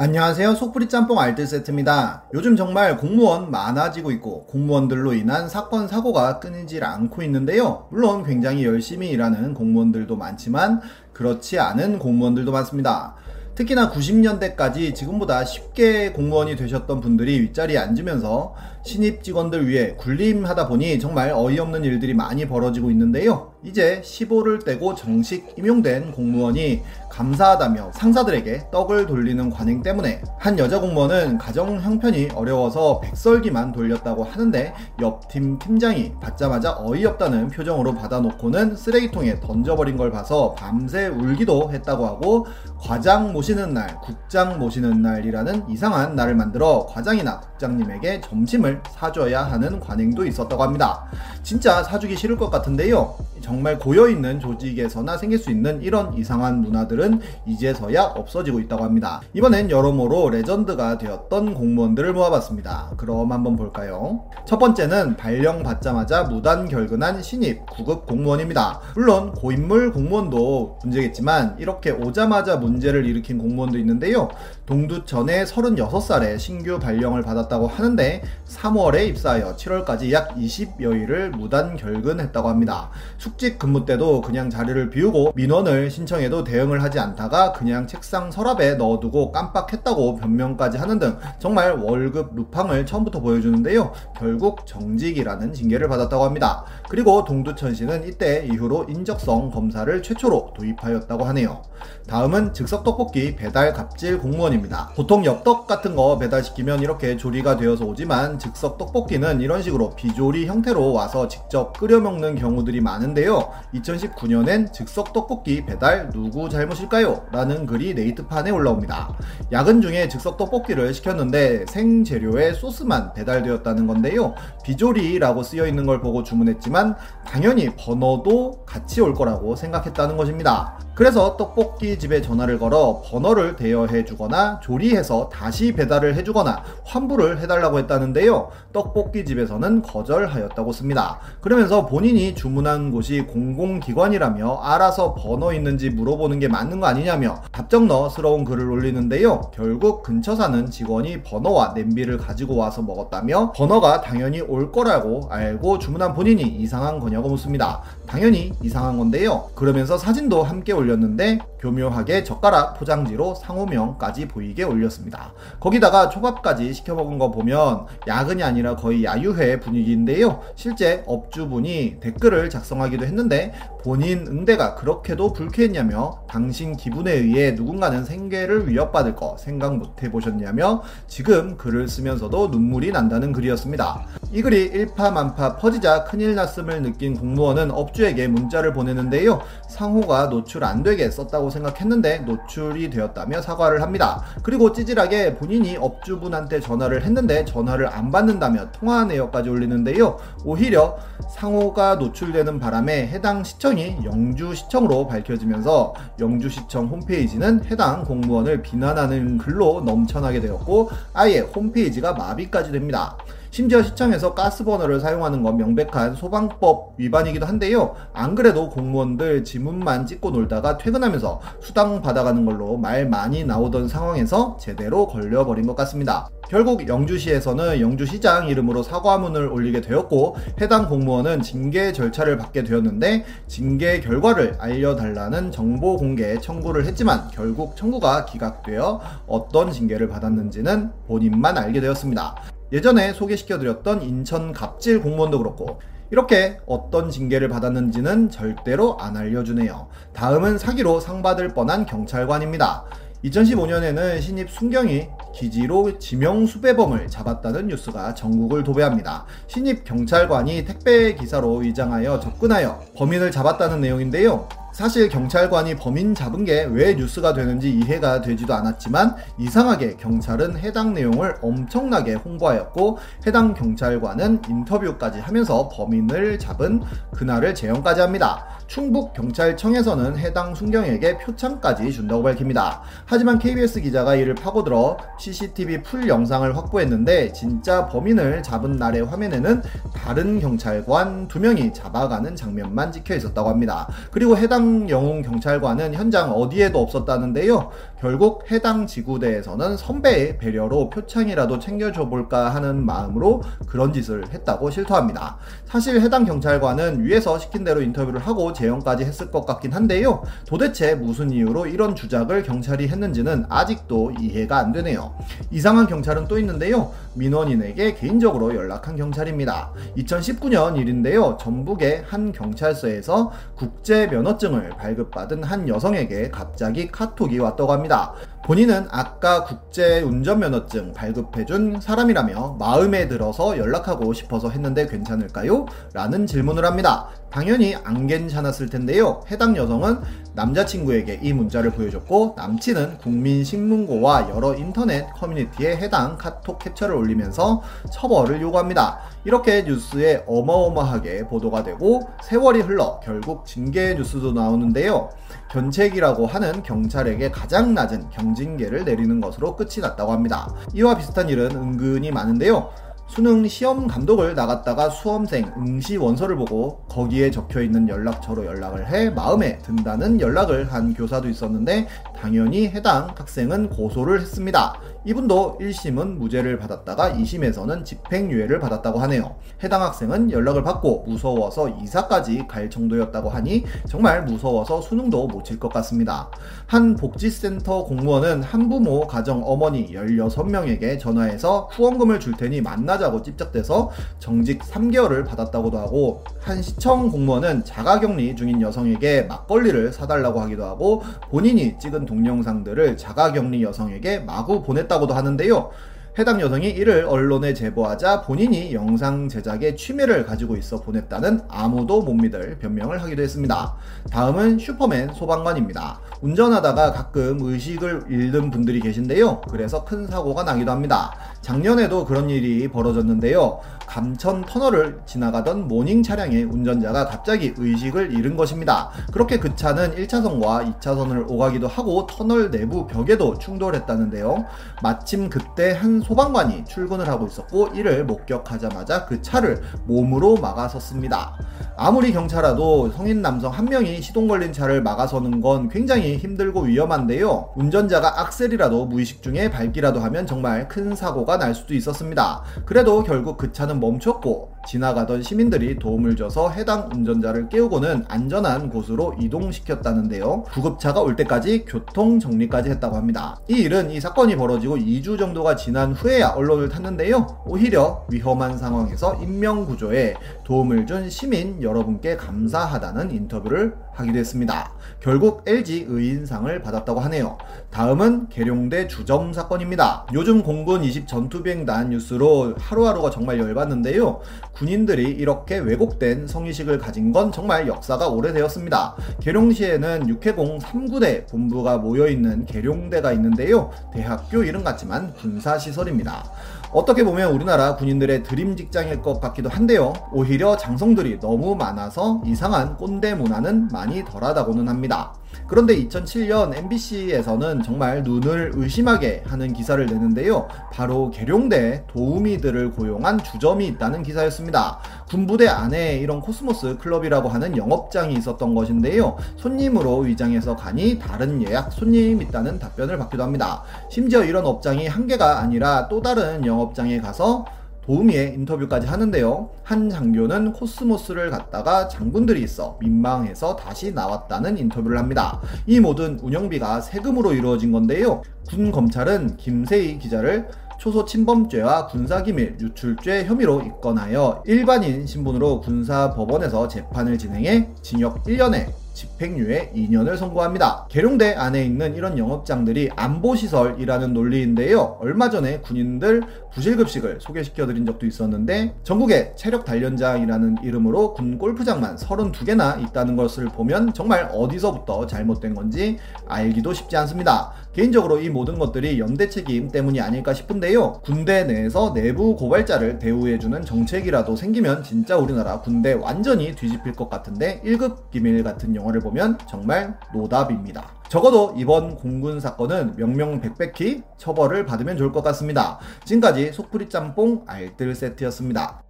안녕하세요. 속풀이 짬뽕 알뜰 세트입니다. 요즘 정말 공무원 많아지고 있고 공무원들로 인한 사건 사고가 끊이질 않고 있는데요. 물론 굉장히 열심히 일하는 공무원들도 많지만 그렇지 않은 공무원들도 많습니다. 특히나 90년대까지 지금보다 쉽게 공무원이 되셨던 분들이 윗자리에 앉으면서 신입 직원들 위해 군림하다 보니 정말 어이없는 일들이 많이 벌어지고 있는데요. 이제 15를 떼고 정식 임용된 공무원이 감사하다며 상사들에게 떡을 돌리는 관행 때문에 한 여자 공무원은 가정 형편이 어려워서 백설기만 돌렸다고 하는데 옆팀 팀장이 받자마자 어이없다는 표정으로 받아놓고는 쓰레기통에 던져버린 걸 봐서 밤새 울기도 했다고 하고 과장 모시는 날, 국장 모시는 날이라는 이상한 날을 만들어 과장이나 국장님에게 점심을 사줘야 하는 관행도 있었다고 합니다. 진짜 사주기 싫을 것 같은데요. 정말 고여있는 조직에서나 생길 수 있는 이런 이상한 문화들은 이제서야 없어지고 있다고 합니다. 이번엔 여러모로 레전드가 되었던 공무원들을 모아봤습니다. 그럼 한번 볼까요? 첫 번째는 발령 받자마자 무단 결근한 신입 9급 공무원입니다. 물론 고인물 공무원도 문제겠지만 이렇게 오자마자 문제를 일으킨 공무원도 있는데요. 동두천에 36살에 신규 발령을 받았다고 하는데 3월에 입사하여 7월까지 약 20여일을 무단 결근했다고 합니다. 숙직 근무 때도 그냥 자리를 비우고 민원을 신청해도 대응을 하지 않다가 그냥 책상 서랍에 넣어두고 깜빡했다고 변명까지 하는 등 정말 월급 루팡을 처음부터 보여주는데요. 결국 정직이라는 징계를 받았다고 합니다. 그리고 동두천시는 이때 이후로 인적성 검사를 최초로 도입하였다고 하네요. 다음은 즉석 떡볶이 배달 갑질 공무원입니다. 보통 엽떡 같은 거 배달시키면 이렇게 조리가 되어서 오지만 즉석 떡볶이는 이런 식으로 비조리 형태로 와서 직접 끓여 먹는 경우들이 많은데요. 2019년엔 즉석 떡볶이 배달 누구 잘못일까요? 라는 글이 네이트판에 올라옵니다. 야근 중에 즉석 떡볶이를 시켰는데 생재료에 소스만 배달되었다는 건데요. 비조리라고 쓰여 있는 걸 보고 주문했지만 당연히 번호도 같이 올 거라고 생각했다는 것입니다. 그래서 떡볶이 집에 전화를 걸어 번호를 대여해 주거나 조리해서 다시 배달을 해 주거나 환불을 해달라고 했다는데요. 떡볶이 집에서는 거절하였다고 씁니다. 그러면서 본인이 주문한 곳이 공공기관이라며 알아서 번호 있는지 물어보는 게 맞는 거 아니냐며 답정너스러운 글을 올리는데요. 결국 근처 사는 직원이 번호와 냄비를 가지고 와서 먹었다며 번호가 당연히 올 거라고 알고 주문한 본인이 이상한 거냐고 묻습니다. 당연히 이상한 건데요. 그러면서 사진도 함께 올렸는데 교묘하게 젓가락 포장지로 상호명까지 보이게 올렸습니다. 거기다가 초밥까지 시켜 먹은 거 보면 야근이 아니라 거의 야유회 분위기인데요. 실제 업주분이 댓글을 작성하기도 했는데 본인 응대가 그렇게도 불쾌했냐며 당신 기분에 의해 누군가는 생계를 위협받을 거 생각 못 해보셨냐며 지금 글을 쓰면서도 눈물이 난다는 글이었습니다. 이 글이 일파만파 퍼지자 큰일 났음을 느낀 공무원은 업주에게 문자를 보내는데요. 상호가 노출 안 되게 썼다고 생각했는데 노출이 되었다며 사과를 합니다. 그리고 찌질하게 본인이 업주분한테 전화를 했는데 전화를 안 받는다며 통화 내역까지 올리는데요. 오히려 상호가 노출되는 바람에 해당 시청이 영주시청으로 밝혀지면서 영주시청 홈페이지는 해당 공무원을 비난하는 글로 넘쳐나게 되었고 아예 홈페이지가 마비까지 됩니다. 심지어 시청에서 가스버너를 사용하는 건 명백한 소방법 위반이기도 한데요. 안 그래도 공무원들 지문만 찍고 놀다가 퇴근하면서 수당 받아가는 걸로 말 많이 나오던 상황에서 제대로 걸려버린 것 같습니다. 결국 영주시에서는 영주시장 이름으로 사과문을 올리게 되었고 해당 공무원은 징계 절차를 받게 되었는데 징계 결과를 알려달라는 정보 공개 청구를 했지만 결국 청구가 기각되어 어떤 징계를 받았는지는 본인만 알게 되었습니다. 예전에 소개시켜드렸던 인천 갑질 공무원도 그렇고 이렇게 어떤 징계를 받았는지는 절대로 안 알려주네요. 다음은 사기로 상받을 뻔한 경찰관입니다. 2015년에는 신입 순경이 기지로 지명 수배범을 잡았다는 뉴스가 전국을 도배합니다. 신입 경찰관이 택배 기사로 위장하여 접근하여 범인을 잡았다는 내용인데요. 사실 경찰관이 범인 잡은 게 왜 뉴스가 되는지 이해가 되지도 않았지만 이상하게 경찰은 해당 내용을 엄청나게 홍보하였고 해당 경찰관은 인터뷰까지 하면서 범인을 잡은 그날을 재현까지 합니다. 충북 경찰청에서는 해당 순경에게 표창까지 준다고 밝힙니다. 하지만 KBS 기자가 이를 파고들어 CCTV full 영상을 확보했는데 진짜 범인을 잡은 날의 화면에는 다른 경찰관 두 명이 잡아가는 장면만 찍혀 있었다고 합니다. 그리고 해당 해당 영웅 경찰관은 현장 어디에도 없었다는데요. 결국 해당 지구대에서는 선배의 배려로 표창이라도 챙겨줘 볼까 하는 마음으로 그런 짓을 했다고 실토합니다. 사실 해당 경찰관은 위에서 시킨 대로 인터뷰를 하고 재연까지 했을 것 같긴 한데요. 도대체 무슨 이유로 이런 주작을 경찰이 했는지는 아직도 이해가 안 되네요. 이상한 경찰은 또 있는데요. 민원인에게 개인적으로 연락한 경찰입니다. 2019년 일인데요. 전북의 한 경찰서에서 국제 면허증 을 발급받은 한 여성에게 갑자기 카톡이 왔다고 합니다. 본인은 아까 국제 운전면허증 발급해준 사람이라며 마음에 들어서 연락하고 싶어서 했는데 괜찮을까요? 라는 질문을 합니다. 당연히 안 괜찮았을 텐데요. 해당 여성은 남자친구에게 이 문자를 보여줬고 남친은 국민신문고와 여러 인터넷 커뮤니티에 해당 카톡 캡처를 올리면서 처벌을 요구합니다. 이렇게 뉴스에 어마어마하게 보도가 되고 세월이 흘러 결국 징계 뉴스도 나오는데요. 견책이라고 하는 경찰에게 가장 낮은 경 징계를 내리는 것으로 끝이 났다고 합니다. 이와 비슷한 일은 은근히 많은데요. 수능 시험 감독을 나갔다가 수험생 응시 원서를 보고 거기에 적혀 있는 연락처로 연락을 해 마음에 든다는 연락을 한 교사도 있었는데 당연히 해당 학생은 고소를 했습니다. 이분도 1심은 무죄를 받았다가 2심에서는 집행유예를 받았다고 하네요. 해당 학생은 연락을 받고 무서워서 이사까지 갈 정도였다고 하니 정말 무서워서 수능도 못 칠 것 같습니다. 한 복지센터 공무원은 한부모 가정 어머니 16명에게 전화해서 후원금을 줄 테니 만나자고 찝쩍대서 정직 3개월을 받았다고도 하고 한 시청 공무원은 자가격리 중인 여성에게 막걸리를 사달라고 하기도 하고 본인이 찍은 동영상들을 자가격리 여성에게 마구 보냈다고 도 하는데요. 해당 여성이 이를 언론에 제보하자 본인이 영상 제작에 취미를 가지고 있어 보냈다는 아무도 못 믿을 변명을 하기도 했습니다. 다음은 슈퍼맨 소방관입니다. 운전하다가 가끔 의식을 잃는 분들이 계신데요. 그래서 큰 사고가 나기도 합니다. 작년에도 그런 일이 벌어졌는데요. 감천 터널을 지나가던 모닝 차량의 운전자가 갑자기 의식을 잃은 것입니다. 그렇게 그 차는 1차선과 2차선을 오가기도 하고 터널 내부 벽에도 충돌했다는데요. 마침 그때 한 소방관이 출근을 하고 있었고 이를 목격하자마자 그 차를 몸으로 막아섰습니다. 아무리 경찰라도 성인 남성 한 명이 시동 걸린 차를 막아서는 건 굉장히 힘들고 위험한데요. 운전자가 악셀이라도 무의식 중에 밟기라도 하면 정말 큰 사고가 날 수도 있었습니다. 그래도 결국 그 차는 멈췄고 지나가던 시민들이 도움을 줘서 해당 운전자를 깨우고는 안전한 곳으로 이동시켰다는데요. 구급차가 올 때까지 교통 정리까지 했다고 합니다. 이 일은 이 사건이 벌어지고 2주 정도가 지난 후에야 언론을 탔는데요. 오히려 위험한 상황에서 인명구조에 도움을 준 시민 여러분께 감사하다는 인터뷰를 하기도 했습니다. 결국 LG 의 인상을 받았다고 하네요. 다음은 계룡대 주점 사건입니다. 요즘 공군 20 전투비행단 뉴스로 하루하루가 정말 열받는데요. 군인들이 이렇게 왜곡된 성의식을 가진 건 정말 역사가 오래되었습니다. 계룡시에는 육해공 3구대 본부가 모여있는 계룡대가 있는데요. 대학교 이름 같지만 군사시설입니다. 어떻게 보면 우리나라 군인들의 dream 직장일 것 같기도 한데요. 오히려 장성들이 너무 많아서 이상한 꼰대 문화는 많이 덜하다고는 합니다. 그런데 2007년 MBC에서는 정말 눈을 의심하게 하는 기사를 내는데요. 바로 계룡대 도우미들을 고용한 주점이 있다는 기사였습니다. 군부대 안에 이런 코스모스 클럽이라고 하는 영업장이 있었던 것인데요. 손님으로 위장해서 가니 다른 예약 손님 있다는 답변을 받기도 합니다. 심지어 이런 업장이 한 개가 아니라 또 다른 영업장에 가서 도우미의 인터뷰까지 하는데요. 한 장교는 코스모스를 갔다가 장군들이 있어 민망해서 다시 나왔다는 인터뷰를 합니다. 이 모든 운영비가 세금으로 이루어진 건데요. 군 검찰은 김세희 기자를 초소 침범죄와 군사기밀 유출죄 혐의로 입건하여 일반인 신분으로 군사법원에서 재판을 진행해 징역 1년에 집행유예 2년을 선고합니다. 계룡대 안에 있는 이런 영업장들이 안보시설이라는 논리인데요. 얼마 전에 군인들 부실급식을 소개시켜드린 적도 있었는데 전국에 체력 단련장이라는 이름으로 군 골프장만 32개나 있다는 것을 보면 정말 어디서부터 잘못된 건지 알기도 쉽지 않습니다. 개인적으로 이 모든 것들이 연대 책임 때문이 아닐까 싶은데요. 군대 내에서 내부 고발자를 대우해주는 정책이라도 생기면 진짜 우리나라 군대 완전히 뒤집힐 것 같은데 1급 기밀 같은 영화를 보면 정말 노답입니다. 적어도 이번 공군 사건은 명명백백히 처벌을 받으면 좋을 것 같습니다. 지금까지 속풀이 짬뽕 알뜰 세트였습니다.